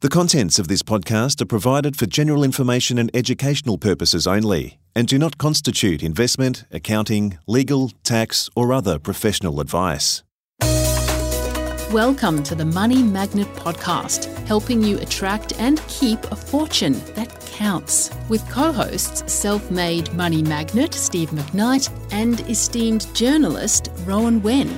The contents of this podcast are provided for general information and educational purposes only and do not constitute investment, accounting, legal, tax, or other professional advice. Welcome to the Money Magnet Podcast, helping you attract and keep a fortune that counts. With co hosts, self made money magnet Steve McKnight and esteemed journalist Rowan Wen.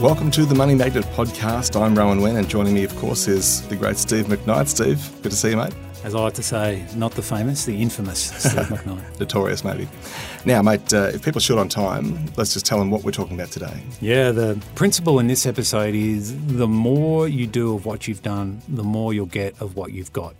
Welcome to the Money Magnet podcast. I'm Rowan Wen, and joining me, of course, is the great Steve McKnight. Steve, good to see you, mate. As I like to say, not the famous, the infamous Steve McKnight. Notorious, maybe. Now, mate, uh, if people are short on time, let's just tell them what we're talking about today. Yeah, the principle in this episode is the more you do of what you've done, the more you'll get of what you've got.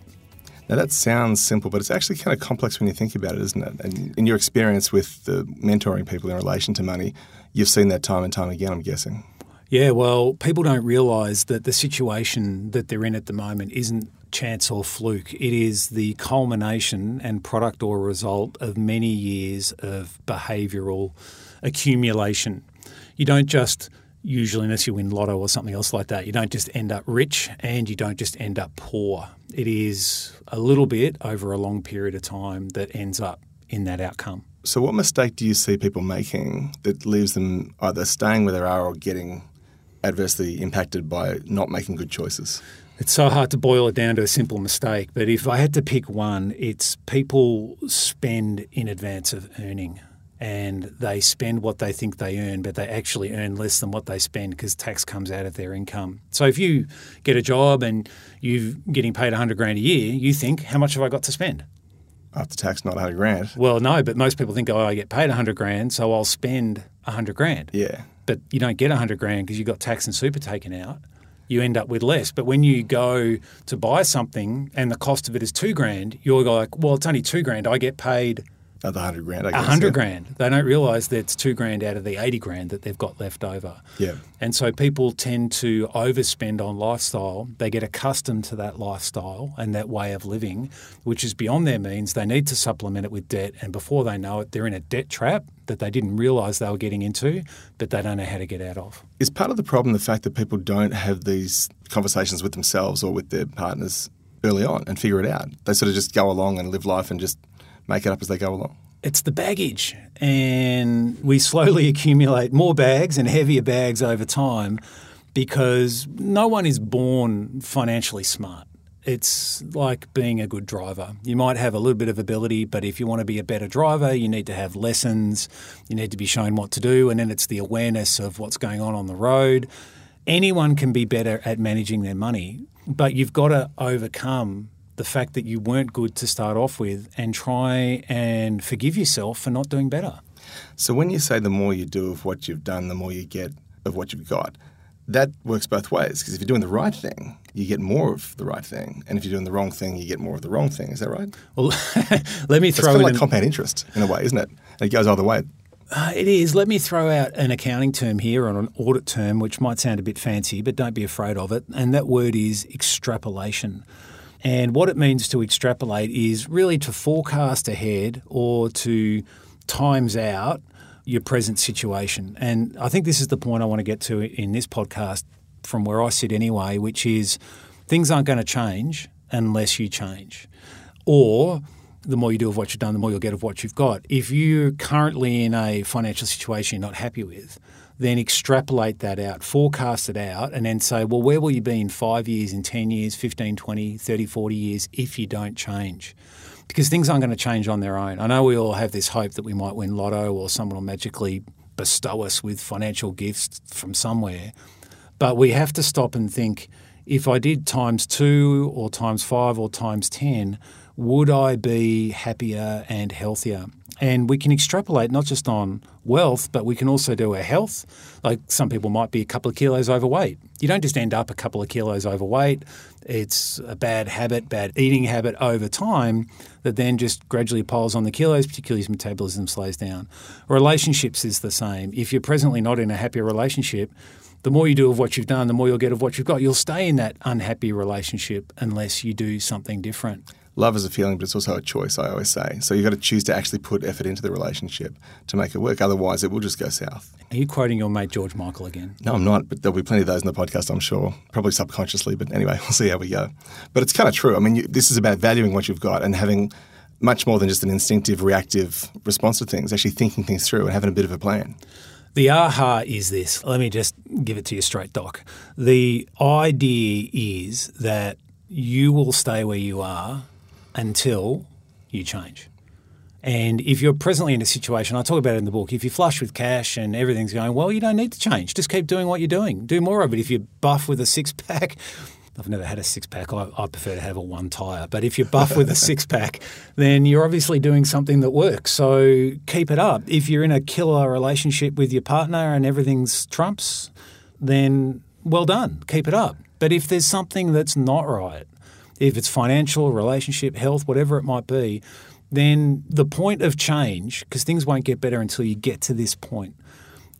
Now, that sounds simple, but it's actually kind of complex when you think about it, isn't it? And in your experience with the mentoring people in relation to money, you've seen that time and time again, I'm guessing. Yeah, well, people don't realise that the situation that they're in at the moment isn't chance or fluke. It is the culmination and product or result of many years of behavioural accumulation. You don't just usually unless you win lotto or something else like that you don't just end up rich and you don't just end up poor it is a little bit over a long period of time that ends up in that outcome so what mistake do you see people making that leaves them either staying where they are or getting adversely impacted by not making good choices? It's so hard to boil it down to a simple mistake, but if I had to pick one, it's people spend in advance of earning and they spend what they think they earn, but they actually earn less than what they spend because tax comes out of their income. So if you get a job and you're getting paid 100 grand a year, you think, how much have I got to spend? After tax, not 100 grand. Well, no, but most people think, oh, I get paid 100 grand, so I'll spend 100 grand. Yeah but you don't get 100 grand because you've got tax and super taken out. You end up with less. But when you mm. go to buy something and the cost of it is two grand, you're like, well, it's only two grand. I get paid Another hundred grand, I guess. A hundred yeah. grand. They don't realise that it's two grand out of the eighty grand that they've got left over. Yeah. And so people tend to overspend on lifestyle. They get accustomed to that lifestyle and that way of living, which is beyond their means. They need to supplement it with debt, and before they know it, they're in a debt trap that they didn't realise they were getting into, but they don't know how to get out of. Is part of the problem the fact that people don't have these conversations with themselves or with their partners early on and figure it out? They sort of just go along and live life and just make it up as they go along? It's the baggage. And we slowly accumulate more bags and heavier bags over time because no one is born financially smart. It's like being a good driver. You might have a little bit of ability, but if you want to be a better driver, you need to have lessons, you need to be shown what to do, and then it's the awareness of what's going on on the road. Anyone can be better at managing their money, but you've got to overcome the fact that you weren't good to start off with and try and forgive yourself for not doing better. So, when you say the more you do of what you've done, the more you get of what you've got, that works both ways. Because if you're doing the right thing, you get more of the right thing, and if you're doing the wrong thing, you get more of the wrong thing. Is that right? Well, let me throw it's kind in of like compound interest in a way, isn't it? It goes either way. Uh, it is. Let me throw out an accounting term here or an audit term, which might sound a bit fancy, but don't be afraid of it. And that word is extrapolation. And what it means to extrapolate is really to forecast ahead or to times out your present situation. And I think this is the point I want to get to in this podcast from where I sit anyway, which is things aren't going to change unless you change. Or the more you do of what you've done, the more you'll get of what you've got. If you're currently in a financial situation you're not happy with, then extrapolate that out, forecast it out, and then say, well, where will you be in five years, in 10 years, 15, 20, 30, 40 years if you don't change? Because things aren't going to change on their own. I know we all have this hope that we might win lotto or someone will magically bestow us with financial gifts from somewhere. But we have to stop and think if I did times two or times five or times 10, would I be happier and healthier? And we can extrapolate not just on wealth, but we can also do our health. Like some people might be a couple of kilos overweight. You don't just end up a couple of kilos overweight. It's a bad habit, bad eating habit over time that then just gradually piles on the kilos, particularly as metabolism slows down. Relationships is the same. If you're presently not in a happier relationship, the more you do of what you've done, the more you'll get of what you've got. You'll stay in that unhappy relationship unless you do something different. Love is a feeling, but it's also a choice, I always say. So you've got to choose to actually put effort into the relationship to make it work. Otherwise, it will just go south. Are you quoting your mate George Michael again? No, I'm not, but there'll be plenty of those in the podcast, I'm sure. Probably subconsciously, but anyway, we'll see how we go. But it's kind of true. I mean, you, this is about valuing what you've got and having much more than just an instinctive, reactive response to things, actually thinking things through and having a bit of a plan. The aha is this. Let me just give it to you straight, Doc. The idea is that you will stay where you are until you change. And if you're presently in a situation, I talk about it in the book, if you're flush with cash and everything's going well, you don't need to change. Just keep doing what you're doing. Do more of it. If you're buff with a six pack, I've never had a six pack. I, I, prefer to have a one tire. But if you're buff with a six pack, then you're obviously doing something that works. So keep it up. If you're in a killer relationship with your partner and everything's trumps, then well done. Keep it up. But if there's something that's not right, if it's financial, relationship, health, whatever it might be, then the point of change, because things won't get better until you get to this point,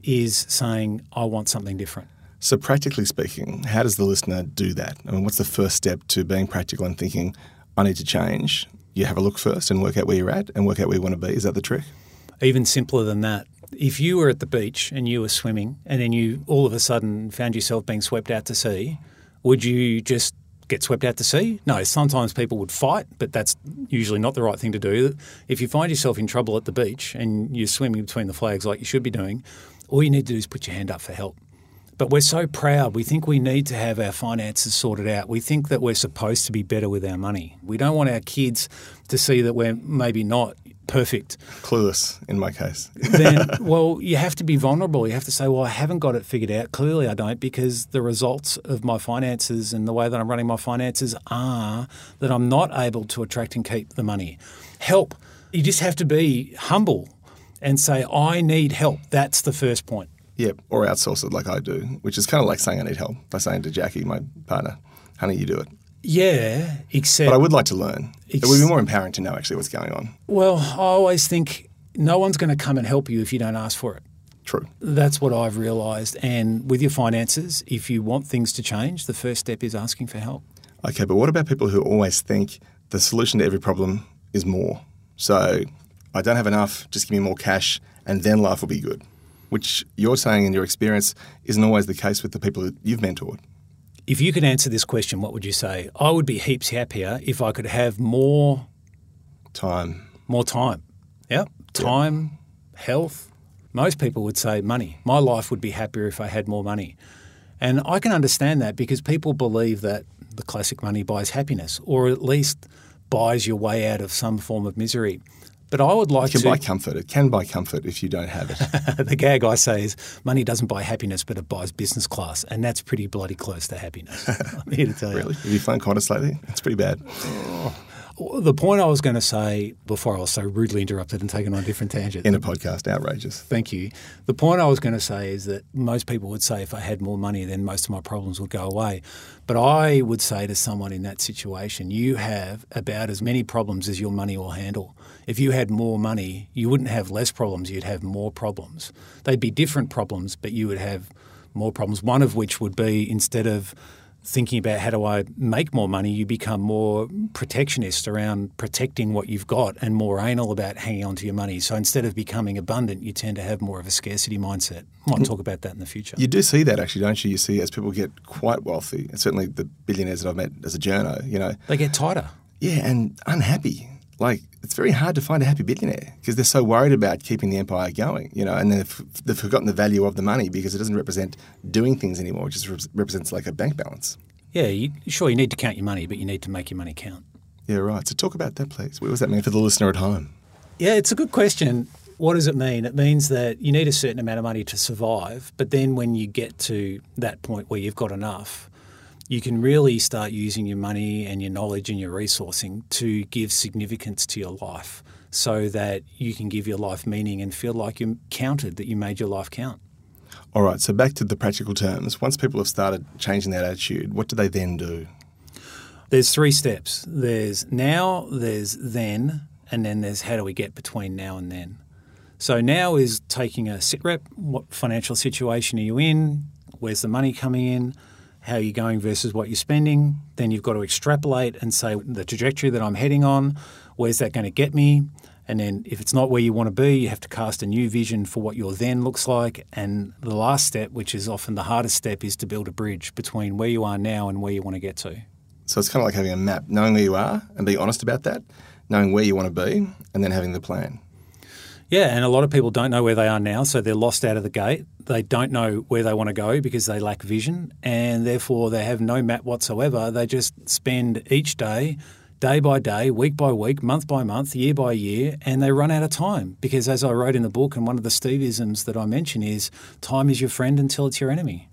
is saying, I want something different. So, practically speaking, how does the listener do that? I mean, what's the first step to being practical and thinking, I need to change? You have a look first and work out where you're at and work out where you want to be. Is that the trick? Even simpler than that. If you were at the beach and you were swimming and then you all of a sudden found yourself being swept out to sea, would you just get swept out to sea? No, sometimes people would fight, but that's usually not the right thing to do. If you find yourself in trouble at the beach and you're swimming between the flags like you should be doing, all you need to do is put your hand up for help. But we're so proud. We think we need to have our finances sorted out. We think that we're supposed to be better with our money. We don't want our kids to see that we're maybe not perfect. Clueless in my case. then, well, you have to be vulnerable. You have to say, well, I haven't got it figured out. Clearly, I don't because the results of my finances and the way that I'm running my finances are that I'm not able to attract and keep the money. Help. You just have to be humble and say, I need help. That's the first point. Yeah, or outsource it like I do, which is kind of like saying I need help by saying to Jackie, my partner, honey, you do it. Yeah, except. But I would like to learn. Ex- it would be more empowering to know actually what's going on. Well, I always think no one's going to come and help you if you don't ask for it. True. That's what I've realised. And with your finances, if you want things to change, the first step is asking for help. Okay, but what about people who always think the solution to every problem is more? So I don't have enough, just give me more cash, and then life will be good which you're saying in your experience isn't always the case with the people that you've mentored. If you could answer this question, what would you say? I would be heaps happier if I could have more time. More time. Yep. Time, health. Most people would say money. My life would be happier if I had more money. And I can understand that because people believe that the classic money buys happiness or at least buys your way out of some form of misery. But I would like to it can to buy comfort. It can buy comfort if you don't have it. the gag I say is money doesn't buy happiness, but it buys business class, and that's pretty bloody close to happiness. I'm here to tell you. Really? Have you flown Qantas lately? It's pretty bad. Oh. The point I was going to say before I was so rudely interrupted and taken on a different tangent. In a podcast, outrageous. Thank you. The point I was going to say is that most people would say if I had more money, then most of my problems would go away. But I would say to someone in that situation, you have about as many problems as your money will handle. If you had more money, you wouldn't have less problems, you'd have more problems. They'd be different problems, but you would have more problems. One of which would be instead of thinking about how do I make more money, you become more protectionist around protecting what you've got and more anal about hanging on to your money. So instead of becoming abundant, you tend to have more of a scarcity mindset. Might talk about that in the future. You do see that actually, don't you? You see as people get quite wealthy, and certainly the billionaires that I've met as a journo, you know, they get tighter. Yeah, and unhappy. Like it's very hard to find a happy billionaire because they're so worried about keeping the empire going, you know, and they've, they've forgotten the value of the money because it doesn't represent doing things anymore. It just re- represents like a bank balance. Yeah, you, sure, you need to count your money, but you need to make your money count. Yeah, right. So talk about that, please. What does that mean for the listener at home? Yeah, it's a good question. What does it mean? It means that you need a certain amount of money to survive, but then when you get to that point where you've got enough, you can really start using your money and your knowledge and your resourcing to give significance to your life so that you can give your life meaning and feel like you counted, that you made your life count. All right, so back to the practical terms. Once people have started changing that attitude, what do they then do? There's three steps. There's now, there's then, and then there's how do we get between now and then. So now is taking a sit rep. What financial situation are you in? Where's the money coming in? How you're going versus what you're spending. Then you've got to extrapolate and say the trajectory that I'm heading on, where's that going to get me? And then if it's not where you want to be, you have to cast a new vision for what your then looks like. And the last step, which is often the hardest step, is to build a bridge between where you are now and where you want to get to. So it's kind of like having a map, knowing where you are and being honest about that, knowing where you want to be, and then having the plan. Yeah, and a lot of people don't know where they are now, so they're lost out of the gate. They don't know where they want to go because they lack vision, and therefore they have no map whatsoever. They just spend each day, day by day, week by week, month by month, year by year, and they run out of time. Because as I wrote in the book, and one of the Steveisms that I mention is time is your friend until it's your enemy.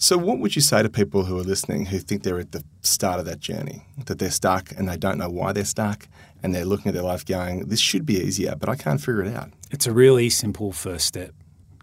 So, what would you say to people who are listening who think they're at the start of that journey, that they're stuck and they don't know why they're stuck, and they're looking at their life going, this should be easier, but I can't figure it out? It's a really simple first step.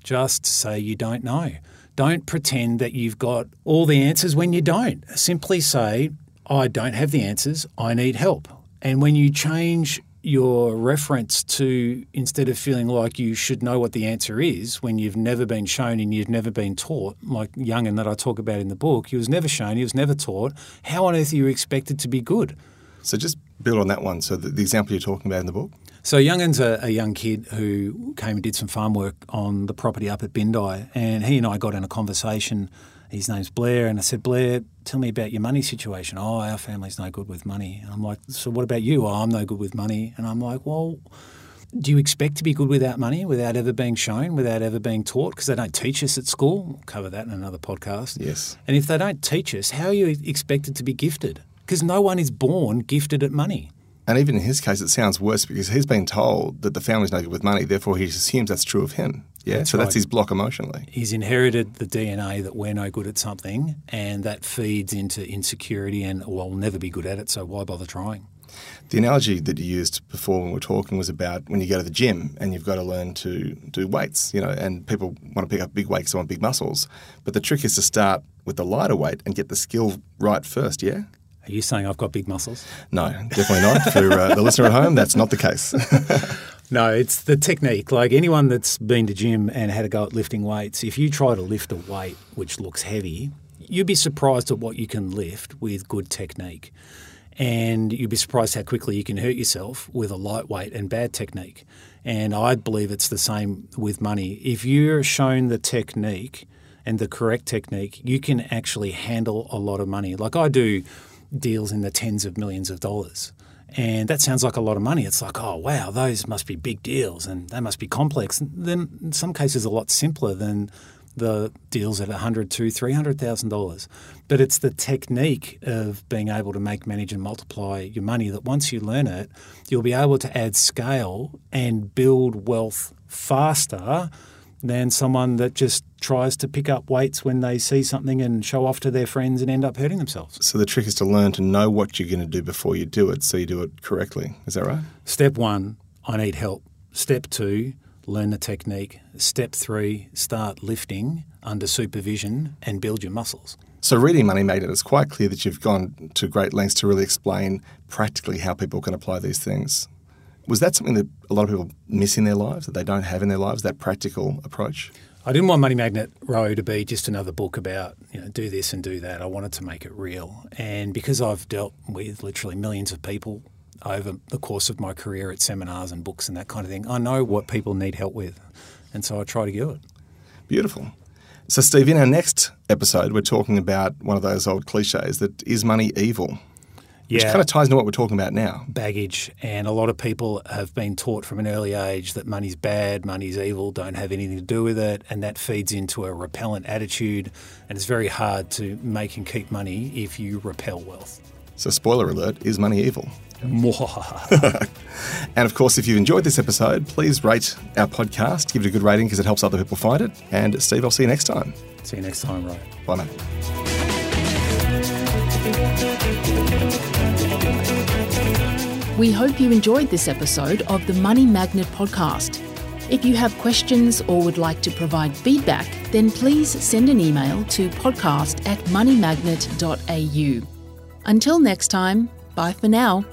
Just say you don't know. Don't pretend that you've got all the answers when you don't. Simply say, I don't have the answers, I need help. And when you change your reference to instead of feeling like you should know what the answer is when you've never been shown and you've never been taught, like Youngin that I talk about in the book, he was never shown, he was never taught. How on earth are you expected to be good? So just build on that one. So the, the example you're talking about in the book. So Youngin's a, a, young kid who came and did some farm work on the property up at Bindi, and he and I got in a conversation his name's Blair. And I said, Blair, tell me about your money situation. Oh, our family's no good with money. And I'm like, so what about you? Oh, I'm no good with money. And I'm like, well, do you expect to be good without money, without ever being shown, without ever being taught? Because they don't teach us at school. We'll cover that in another podcast. Yes. And if they don't teach us, how are you expected to be gifted? Because no one is born gifted at money. And even in his case, it sounds worse because he's been told that the family's no good with money, therefore he assumes that's true of him. Yeah, that's so right. that's his block emotionally. He's inherited the DNA that we're no good at something, and that feeds into insecurity and, well, we'll never be good at it, so why bother trying? The analogy that you used before when we were talking was about when you go to the gym and you've got to learn to do weights, you know, and people want to pick up big weights, they want big muscles. But the trick is to start with the lighter weight and get the skill right first, yeah? Are you saying I've got big muscles? No, definitely not. For uh, the listener at home, that's not the case. no, it's the technique. Like anyone that's been to gym and had a go at lifting weights, if you try to lift a weight which looks heavy, you'd be surprised at what you can lift with good technique. And you'd be surprised how quickly you can hurt yourself with a lightweight and bad technique. And I believe it's the same with money. If you're shown the technique and the correct technique, you can actually handle a lot of money. Like I do deals in the tens of millions of dollars. And that sounds like a lot of money. It's like, oh, wow, those must be big deals and they must be complex. And then in some cases, a lot simpler than the deals at $100 to $300,000. But it's the technique of being able to make, manage, and multiply your money that once you learn it, you'll be able to add scale and build wealth faster than someone that just tries to pick up weights when they see something and show off to their friends and end up hurting themselves. So the trick is to learn to know what you're going to do before you do it so you do it correctly. Is that right? Step one, I need help. Step two, learn the technique. Step three, start lifting under supervision and build your muscles. So, reading Money Magnet, it's quite clear that you've gone to great lengths to really explain practically how people can apply these things. Was that something that a lot of people miss in their lives, that they don't have in their lives, that practical approach? I didn't want Money Magnet Row to be just another book about, you know, do this and do that. I wanted to make it real. And because I've dealt with literally millions of people over the course of my career at seminars and books and that kind of thing, I know what people need help with. And so I try to give it. Beautiful. So, Steve, in our next episode, we're talking about one of those old cliches that is money evil? Yeah. Which kind of ties into what we're talking about now. Baggage. And a lot of people have been taught from an early age that money's bad, money's evil, don't have anything to do with it. And that feeds into a repellent attitude. And it's very hard to make and keep money if you repel wealth. So, spoiler alert is money evil? and of course, if you've enjoyed this episode, please rate our podcast, give it a good rating because it helps other people find it. And Steve, I'll see you next time. See you next time, Ray. Bye, mate. We hope you enjoyed this episode of the Money Magnet podcast. If you have questions or would like to provide feedback, then please send an email to podcast at moneymagnet.au. Until next time, bye for now.